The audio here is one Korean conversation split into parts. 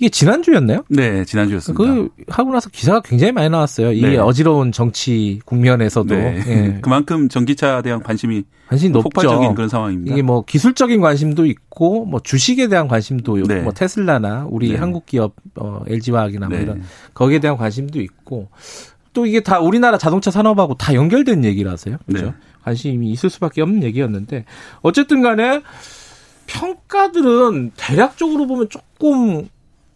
이게 지난주였나요? 네, 지난주였습니다. 그 하고 나서 기사가 굉장히 많이 나왔어요. 이 네. 어지러운 정치 국면에서도 네. 예. 그만큼 전기차에 대한 관심이 관심이 높죠. 폭발적인 그런 상황입니다. 이게 뭐 기술적인 관심도 있고 뭐 주식에 대한 관심도 네. 뭐 테슬라나 우리 네. 한국 기업 어, LG화학이나 뭐 네. 이런 거기에 대한 관심도 있고 또 이게 다 우리나라 자동차 산업하고 다 연결된 얘기라서요. 그렇죠? 네. 관심이 있을 수밖에 없는 얘기였는데 어쨌든 간에 평가들은 대략적으로 보면 조금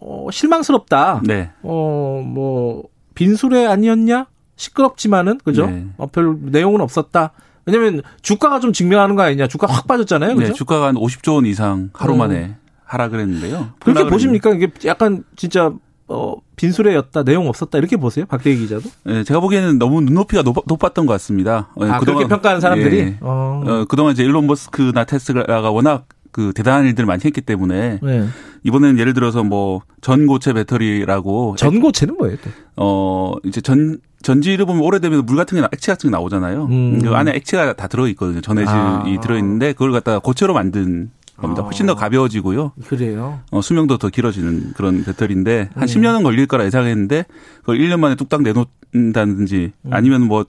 어, 실망스럽다. 네. 어, 뭐 빈수레 아니었냐? 시끄럽지만은 그죠? 네. 어, 별 내용은 없었다. 왜냐면 주가가 좀 증명하는 거 아니냐? 주가 확 빠졌잖아요. 그죠? 네, 주가가 한 50조 원 이상 하루 만에 음. 하락을 했는데요. 그렇게 보십니까? 이게 약간 진짜 어, 빈수레였다, 내용 없었다 이렇게 보세요, 박대기 기자도? 네, 제가 보기에는 너무 눈높이가 높, 았던것 같습니다. 어, 아, 그동안, 그렇게 평가하는 사람들이? 예, 어. 어, 그동안 이제 일론 머스크나 테슬라가 워낙 그 대단한 일들을 많이 했기 때문에 네. 이번에는 예를 들어서 뭐 전고체 배터리라고 전고체는 뭐예요? 또? 어 이제 전 전지를 보면 오래되면 물 같은 게 액체 같은 게 나오잖아요. 음. 그 안에 액체가 다 들어 있거든요. 전해질이 아. 들어 있는데 그걸 갖다가 고체로 만든 겁니다. 아. 훨씬 더 가벼워지고요. 그래요. 어, 수명도 더 길어지는 그런 배터리인데 한 음. 10년은 걸릴 거라 예상했는데 그걸 1년 만에 뚝딱 내놓는다든지 음. 아니면 뭐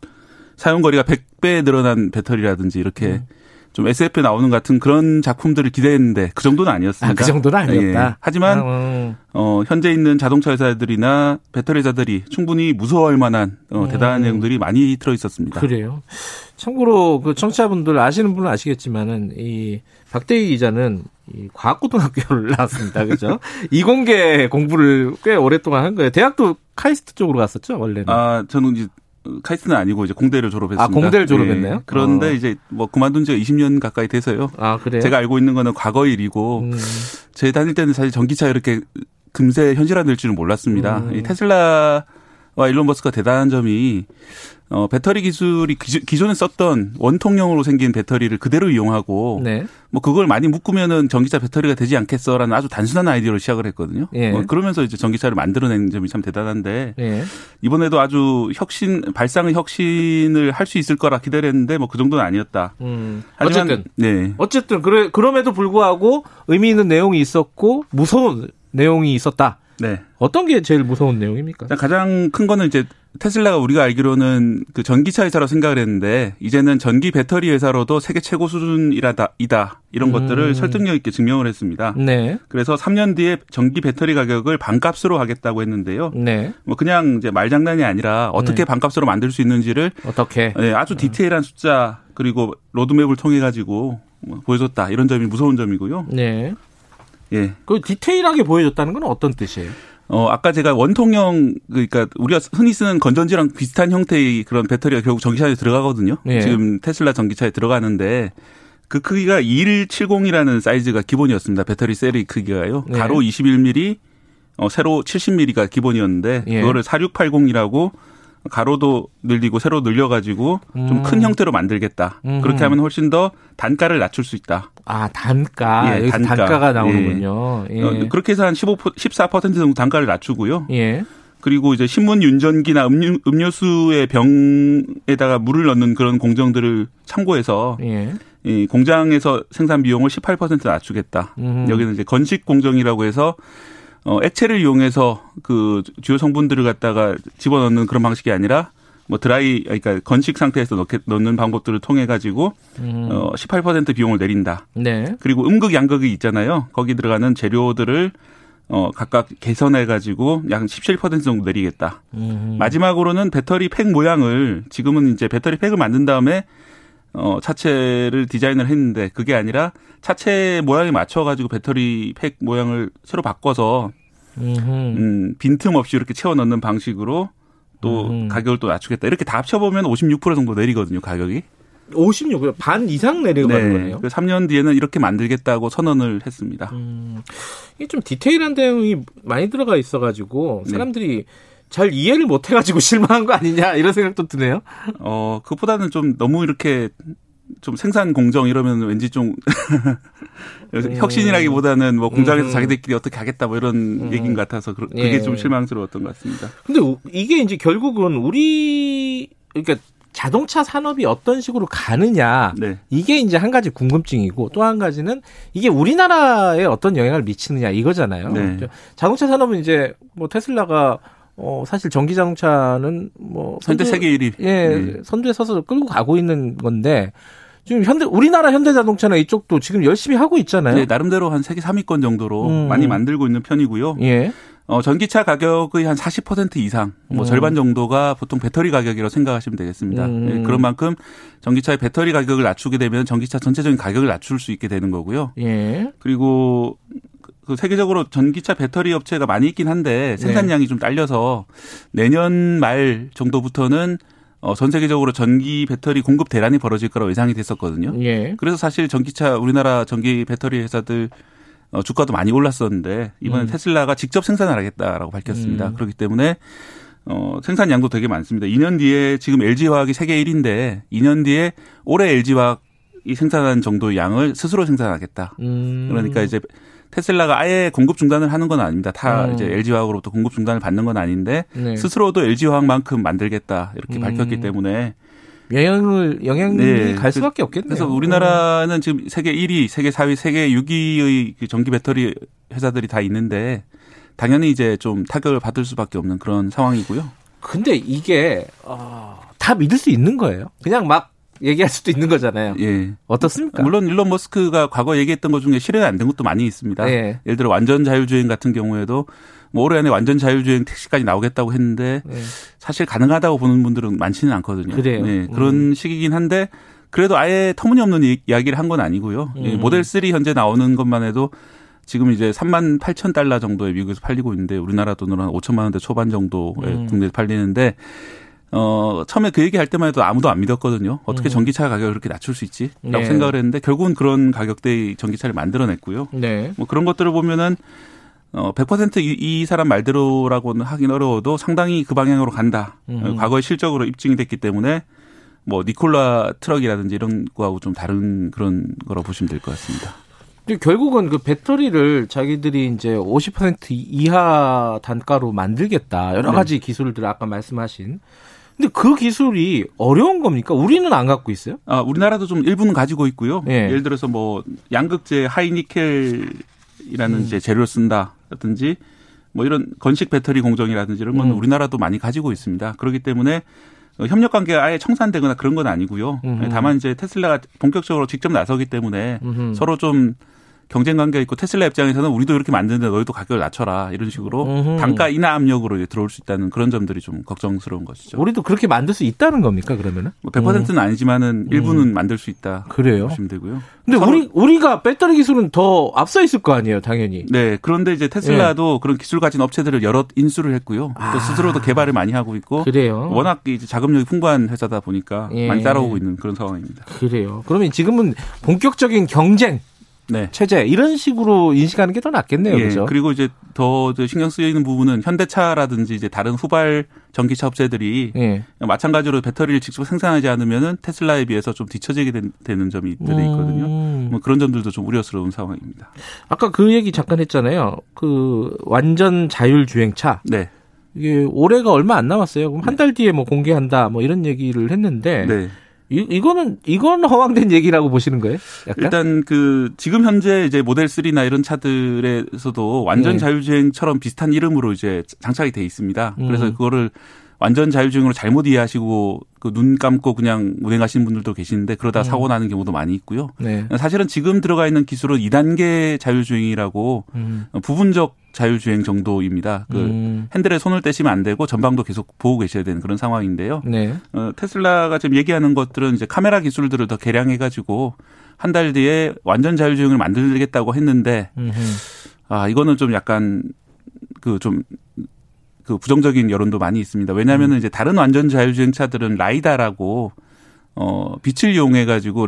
사용 거리가 100배 늘어난 배터리라든지 이렇게 음. 좀 SF에 나오는 같은 그런 작품들을 기대했는데 그 정도는 아니었습니다. 아, 그 정도는 아니었다. 예. 하지만 아, 어. 어, 현재 있는 자동차 회사들이나 배터리 회사들이 충분히 무서워할 만한 어, 음. 대단한 내용들이 많이 들어 있었습니다. 그래요. 참고로 그 청취자분들 아시는 분은 아시겠지만은 이 박대희 기자는 이 과학고등학교를 나왔습니다. 그죠? 이공계 공부를 꽤 오랫동안 한 거예요. 대학도 카이스트 쪽으로 갔었죠, 원래는. 아, 저는 이제 카이스트는 아니고 이제 공대를 졸업했습니다. 아, 공대를 졸업했나요? 네. 그런데 어. 이제 뭐 그만둔 지가 20년 가까이 돼서요. 아, 그래요? 제가 알고 있는 거는 과거 일이고 음. 제 다닐 때는 사실 전기차 이렇게 금세 현실화 될 줄은 몰랐습니다. 음. 이 테슬라 와 일론 머스크가 대단한 점이 어, 배터리 기술이 기존에 썼던 원통형으로 생긴 배터리를 그대로 이용하고 네. 뭐 그걸 많이 묶으면은 전기차 배터리가 되지 않겠어라는 아주 단순한 아이디어로 시작을 했거든요. 예. 뭐 그러면서 이제 전기차를 만들어낸 점이 참 대단한데 예. 이번에도 아주 혁신 발상의 혁신을 할 수 있을 거라 기대했는데 뭐 그 정도는 아니었다. 음. 하지만, 어쨌든 네. 어쨌든 그래 그럼에도 불구하고 의미 있는 내용이 있었고 무서운 내용이 있었다. 네. 어떤 게 제일 무서운 내용입니까? 가장 큰 거는 이제 테슬라가 우리가 알기로는 그 전기차 회사로 생각을 했는데 이제는 전기 배터리 회사로도 세계 최고 수준이라다 이다 이런 음. 것들을 설득력 있게 증명을 했습니다. 네. 그래서 3년 뒤에 전기 배터리 가격을 반값으로 하겠다고 했는데요. 네. 뭐 그냥 이제 말장난이 아니라 어떻게 네. 반값으로 만들 수 있는지를 어떻게 네, 아주 디테일한 숫자 그리고 로드맵을 통해 가지고 뭐 보여줬다 이런 점이 무서운 점이고요. 네. 예. 그 디테일하게 보여줬다는 건 어떤 뜻이에요? 어, 아까 제가 원통형, 그러니까 우리가 흔히 쓰는 건전지랑 비슷한 형태의 그런 배터리가 결국 전기차에 들어가거든요. 예. 지금 테슬라 전기차에 들어가는데 그 크기가 2170이라는 사이즈가 기본이었습니다. 배터리 셀의 크기가요. 예. 가로 21mm, 어, 세로 70mm가 기본이었는데 예. 그거를 4680이라고 가로도 늘리고 세로 늘려가지고 음. 좀큰 형태로 만들겠다. 음. 그렇게 하면 훨씬 더 단가를 낮출 수 있다. 아 단가 예, 단가. 단가 가 나오는군요. 예. 예. 그렇게 해서 한 15, 14% 정도 단가를 낮추고요. 예. 그리고 이제 신문 윤전기나 음료, 음료수의 병에다가 물을 넣는 그런 공정들을 참고해서 예. 이 공장에서 생산 비용을 18% 낮추겠다. 음. 여기는 이제 건식 공정이라고 해서 어, 액체를 이용해서 그 주요 성분들을 갖다가 집어넣는 그런 방식이 아니라 뭐 드라이 그러니까 건식 상태에서 넣게, 넣는 방법들을 통해 가지고 음. 어, 18% 비용을 내린다. 네. 그리고 음극 양극이 있잖아요. 거기 들어가는 재료들을 어, 각각 개선해 가지고 약 17% 정도 내리겠다. 음. 마지막으로는 배터리 팩 모양을 지금은 이제 배터리 팩을 만든 다음에 어, 차체를 디자인을 했는데 그게 아니라 차체 모양에 맞춰가지고 배터리 팩 모양을 새로 바꿔서 음, 빈틈 없이 이렇게 채워 넣는 방식으로 또 음. 가격을 또 낮추겠다. 이렇게 다 합쳐보면 56% 정도 내리거든요, 가격이. 56, 반 이상 내려가는 네. 거네요. 3년 뒤에는 이렇게 만들겠다고 선언을 했습니다. 음, 이게 좀 디테일한 내용이 많이 들어가 있어가지고 네. 사람들이 네. 잘 이해를 못 해가지고 실망한 거 아니냐 이런 생각도 드네요. 어 그보다는 좀 너무 이렇게 좀 생산 공정 이러면 왠지 좀 음. 혁신이라기보다는 뭐 공장에서 음. 자기들끼리 어떻게 하겠다 뭐 이런 음. 얘기인 것 같아서 그게 예. 좀 실망스러웠던 것 같습니다. 근데 이게 이제 결국은 우리 그러니까 자동차 산업이 어떤 식으로 가느냐 네. 이게 이제 한 가지 궁금증이고 또 한 가지는 이게 우리나라에 어떤 영향을 미치느냐 이거잖아요. 네. 자동차 산업은 이제 뭐 테슬라가 어 사실 전기 자동차는 뭐 선두, 현대 세계 1위 예 네. 선두에 서서 끌고 가고 있는 건데 지금 현대 우리나라 현대자동차나 이쪽도 지금 열심히 하고 있잖아요. 네, 나름대로 한 세계 3위권 정도로 음. 많이 만들고 있는 편이고요. 예. 어, 전기차 가격의 한 40% 이상, 뭐 음. 절반 정도가 보통 배터리 가격이라고 생각하시면 되겠습니다. 음. 네, 그런 만큼 전기차의 배터리 가격을 낮추게 되면 전기차 전체적인 가격을 낮출 수 있게 되는 거고요. 예. 그리고 그 세계적으로 전기차 배터리 업체가 많이 있긴 한데 생산량이 네. 좀 딸려서 내년 말 정도부터는 어, 전 세계적으로 전기 배터리 공급 대란이 벌어질 거라고 예상이 됐었거든요. 예. 그래서 사실 전기차 우리나라 전기 배터리 회사들 어, 주가도 많이 올랐었는데 이번에 음. 테슬라가 직접 생산을 하겠다라고 밝혔습니다. 음. 그렇기 때문에 어, 생산량도 되게 많습니다. 2년 뒤에 지금 LG화학이 세계 1위인데 2년 뒤에 올해 LG화학이 생산한 정도의 양을 스스로 생산하겠다. 음. 그러니까 이제 테슬라가 아예 공급 중단을 하는 건 아닙니다. 다 음. 이제 LG화학으로부터 공급 중단을 받는 건 아닌데 네. 스스로도 LG화학만큼 만들겠다 이렇게 음. 밝혔기 때문에 영향을 영향이 네. 갈 수밖에 없겠네요. 그래서 우리나라는 지금 세계 1위, 세계 4위, 세계 6위의 그 전기 배터리 회사들이 다 있는데 당연히 이제 좀 타격을 받을 수밖에 없는 그런 상황이고요. 근데 이게 어, 다 믿을 수 있는 거예요. 그냥 막 얘기할 수도 있는 거잖아요. 예. 어떻습니까? 물론 일론 머스크가 과거 얘기했던 것 중에 실현이 안 된 것도 많이 있습니다. 예. 예를 들어 완전 자율주행 같은 경우에도 뭐 올해 안에 완전 자율주행 택시까지 나오겠다고 했는데 네. 사실 가능하다고 보는 분들은 많지는 않거든요. 그래요. 네, 그런 음. 시기긴 한데 그래도 아예 터무니없는 이야기를 한 건 아니고요. 음. 모델 3 현재 나오는 것만 해도 지금 이제 3만 8천 달러 정도에 미국에서 팔리고 있는데 우리나라 돈으로 한 5천만 원대 초반 정도에 음. 국내에 팔리는데 어, 처음에 그 얘기 할 때만 해도 아무도 안 믿었거든요. 어떻게 음. 전기차 가격을 그렇게 낮출 수 있지? 라고 네. 생각을 했는데 결국은 그런 가격대의 전기차를 만들어냈고요. 네. 뭐 그런 것들을 보면은 어, 100%이 이 사람 말대로라고는 하긴 어려워도 상당히 그 방향으로 간다. 음. 과거에 실적으로 입증이 됐기 때문에 뭐 니콜라 트럭이라든지 이런 거하고 좀 다른 그런 거라고 보시면 될 것 같습니다. 결국은 그 배터리를 자기들이 이제 50% 이하 단가로 만들겠다. 여러 네. 가지 네. 기술들 아까 말씀하신. 근데 그 기술이 어려운 겁니까? 우리는 안 갖고 있어요? 아, 우리나라도 좀 일부는 가지고 있고요. 네. 예를 들어서 뭐 양극재 하이니켈 이라는 음. 이제 재료를 쓴다라든지 뭐 이런 건식 배터리 공정이라든지 이런 건 음. 우리나라도 많이 가지고 있습니다. 그렇기 때문에 협력 관계가 아예 청산되거나 그런 건 아니고요. 음. 다만 이제 테슬라가 본격적으로 직접 나서기 때문에 음. 서로 좀 경쟁 관계가 있고 테슬라 입장에서는 우리도 이렇게 만드는데 너희도 가격을 낮춰라 이런 식으로 음흠. 단가 인하 압력으로 이제 들어올 수 있다는 그런 점들이 좀 걱정스러운 것이죠. 우리도 그렇게 만들 수 있다는 겁니까 그러면은? 뭐 100%는 음. 아니지만은 일부는 음. 만들 수 있다. 그래요. 보시면 되고요. 근데 우리 우리가 배터리 기술은 더 앞서 있을 거 아니에요, 당연히. 네. 그런데 이제 테슬라도 예. 그런 기술 가진 업체들을 여러 인수를 했고요. 아. 또 스스로도 개발을 많이 하고 있고. 그래요. 워낙 이제 자금력이 풍부한 회사다 보니까 예. 많이 따라오고 있는 그런 상황입니다. 그래요. 그러면 지금은 본격적인 경쟁 네. 체제 이런 식으로 인식하는 게 더 낫겠네요. 예, 그죠? 그리고 이제 더 신경 쓰이는 부분은 현대차라든지 이제 다른 후발 전기차 업체들이 예. 마찬가지로 배터리를 직접 생산하지 않으면은 테슬라에 비해서 좀 뒤처지게 되는 점이 있거든요. 음. 뭐 그런 점들도 좀 우려스러운 상황입니다. 아까 그 얘기 잠깐 했잖아요. 그 완전 자율 주행차. 네. 이게 올해가 얼마 안 남았어요. 그럼 한 달 뒤에 뭐 공개한다 뭐 이런 얘기를 했는데 네. 이, 이거는 이건 허황된 얘기라고 보시는 거예요? 약간? 일단 그 지금 현재 이제 모델 3나 이런 차들에서도 완전 네. 자율주행처럼 비슷한 이름으로 이제 장착이 돼 있습니다. 음. 그래서 그거를 완전 자율주행으로 잘못 이해하시고 그 눈 감고 그냥 운행하시는 분들도 계시는데 그러다 음. 사고 나는 경우도 많이 있고요. 네. 사실은 지금 들어가 있는 기술은 2단계 자율주행이라고 음. 부분적 자율주행 정도입니다. 그 음. 핸들에 손을 떼시면 안 되고 전방도 계속 보고 계셔야 되는 그런 상황인데요. 네. 어, 테슬라가 지금 얘기하는 것들은 이제 카메라 기술들을 더 개량해 가지고 한 달 뒤에 완전 자율주행을 만들겠다고 했는데 음흠. 아 이거는 좀 약간 그좀 그 부정적인 여론도 많이 있습니다. 왜냐하면 음. 이제 다른 완전 자율주행차들은 라이다라고 어 빛을 이용해 가지고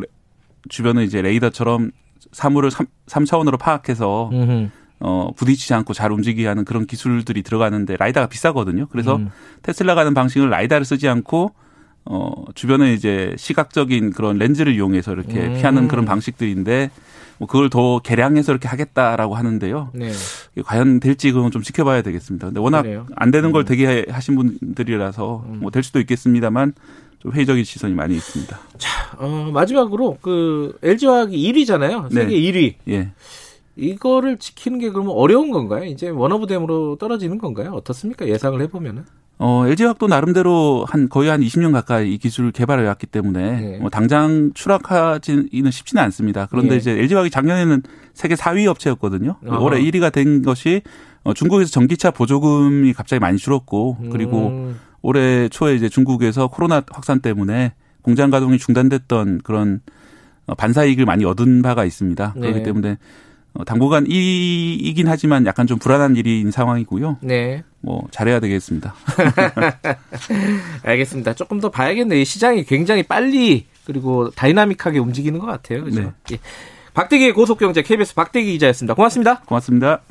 주변을 이제 레이더처럼 사물을 3, 차원으로 파악해서 음흠. 어 부딪히지 않고 잘 움직이게 하는 그런 기술들이 들어가는데 라이다가 비싸거든요. 그래서 음. 테슬라 가는 방식을 라이다를 쓰지 않고 어, 주변에 이제 시각적인 그런 렌즈를 이용해서 이렇게 음. 피하는 그런 방식들인데 뭐 그걸 더 개량해서 이렇게 하겠다라고 하는데요. 네. 과연 될지 그건 좀 지켜봐야 되겠습니다. 근데 워낙 그래요? 안 되는 걸 음. 되게 하신 분들이라서 음. 뭐될 수도 있겠습니다만 좀 회의적인 시선이 많이 있습니다. 자, 어, 마지막으로 그 LG화학이 1위잖아요. 세계 네. 1위. 예. 이거를 지키는 게 그러면 어려운 건가요? 이제 원어브댐으로 떨어지는 건가요? 어떻습니까? 예상을 해보면은. 어, LG화학도 나름대로 한 거의 한 20년 가까이 이 기술을 개발해 왔기 때문에 네. 뭐 당장 추락하지는 쉽지는 않습니다. 그런데 네. 이제 LG화학이 작년에는 세계 4위 업체였거든요. 어허. 올해 1위가 된 것이 어, 중국에서 전기차 보조금이 갑자기 많이 줄었고 그리고 음. 올해 초에 이제 중국에서 코로나 확산 때문에 공장 가동이 중단됐던 그런 어, 반사 이익을 많이 얻은 바가 있습니다. 네. 그렇기 때문에 어, 당분간 이이긴 하지만 약간 좀 불안한 일인 상황이고요. 네. 뭐 잘해야 되겠습니다. 알겠습니다. 조금 더 봐야겠네요. 시장이 굉장히 빨리 그리고 다이나믹하게 움직이는 것 같아요. 그죠? 네. 예. 박대기의 고속경제 KBS 박대기 기자였습니다. 고맙습니다. 고맙습니다.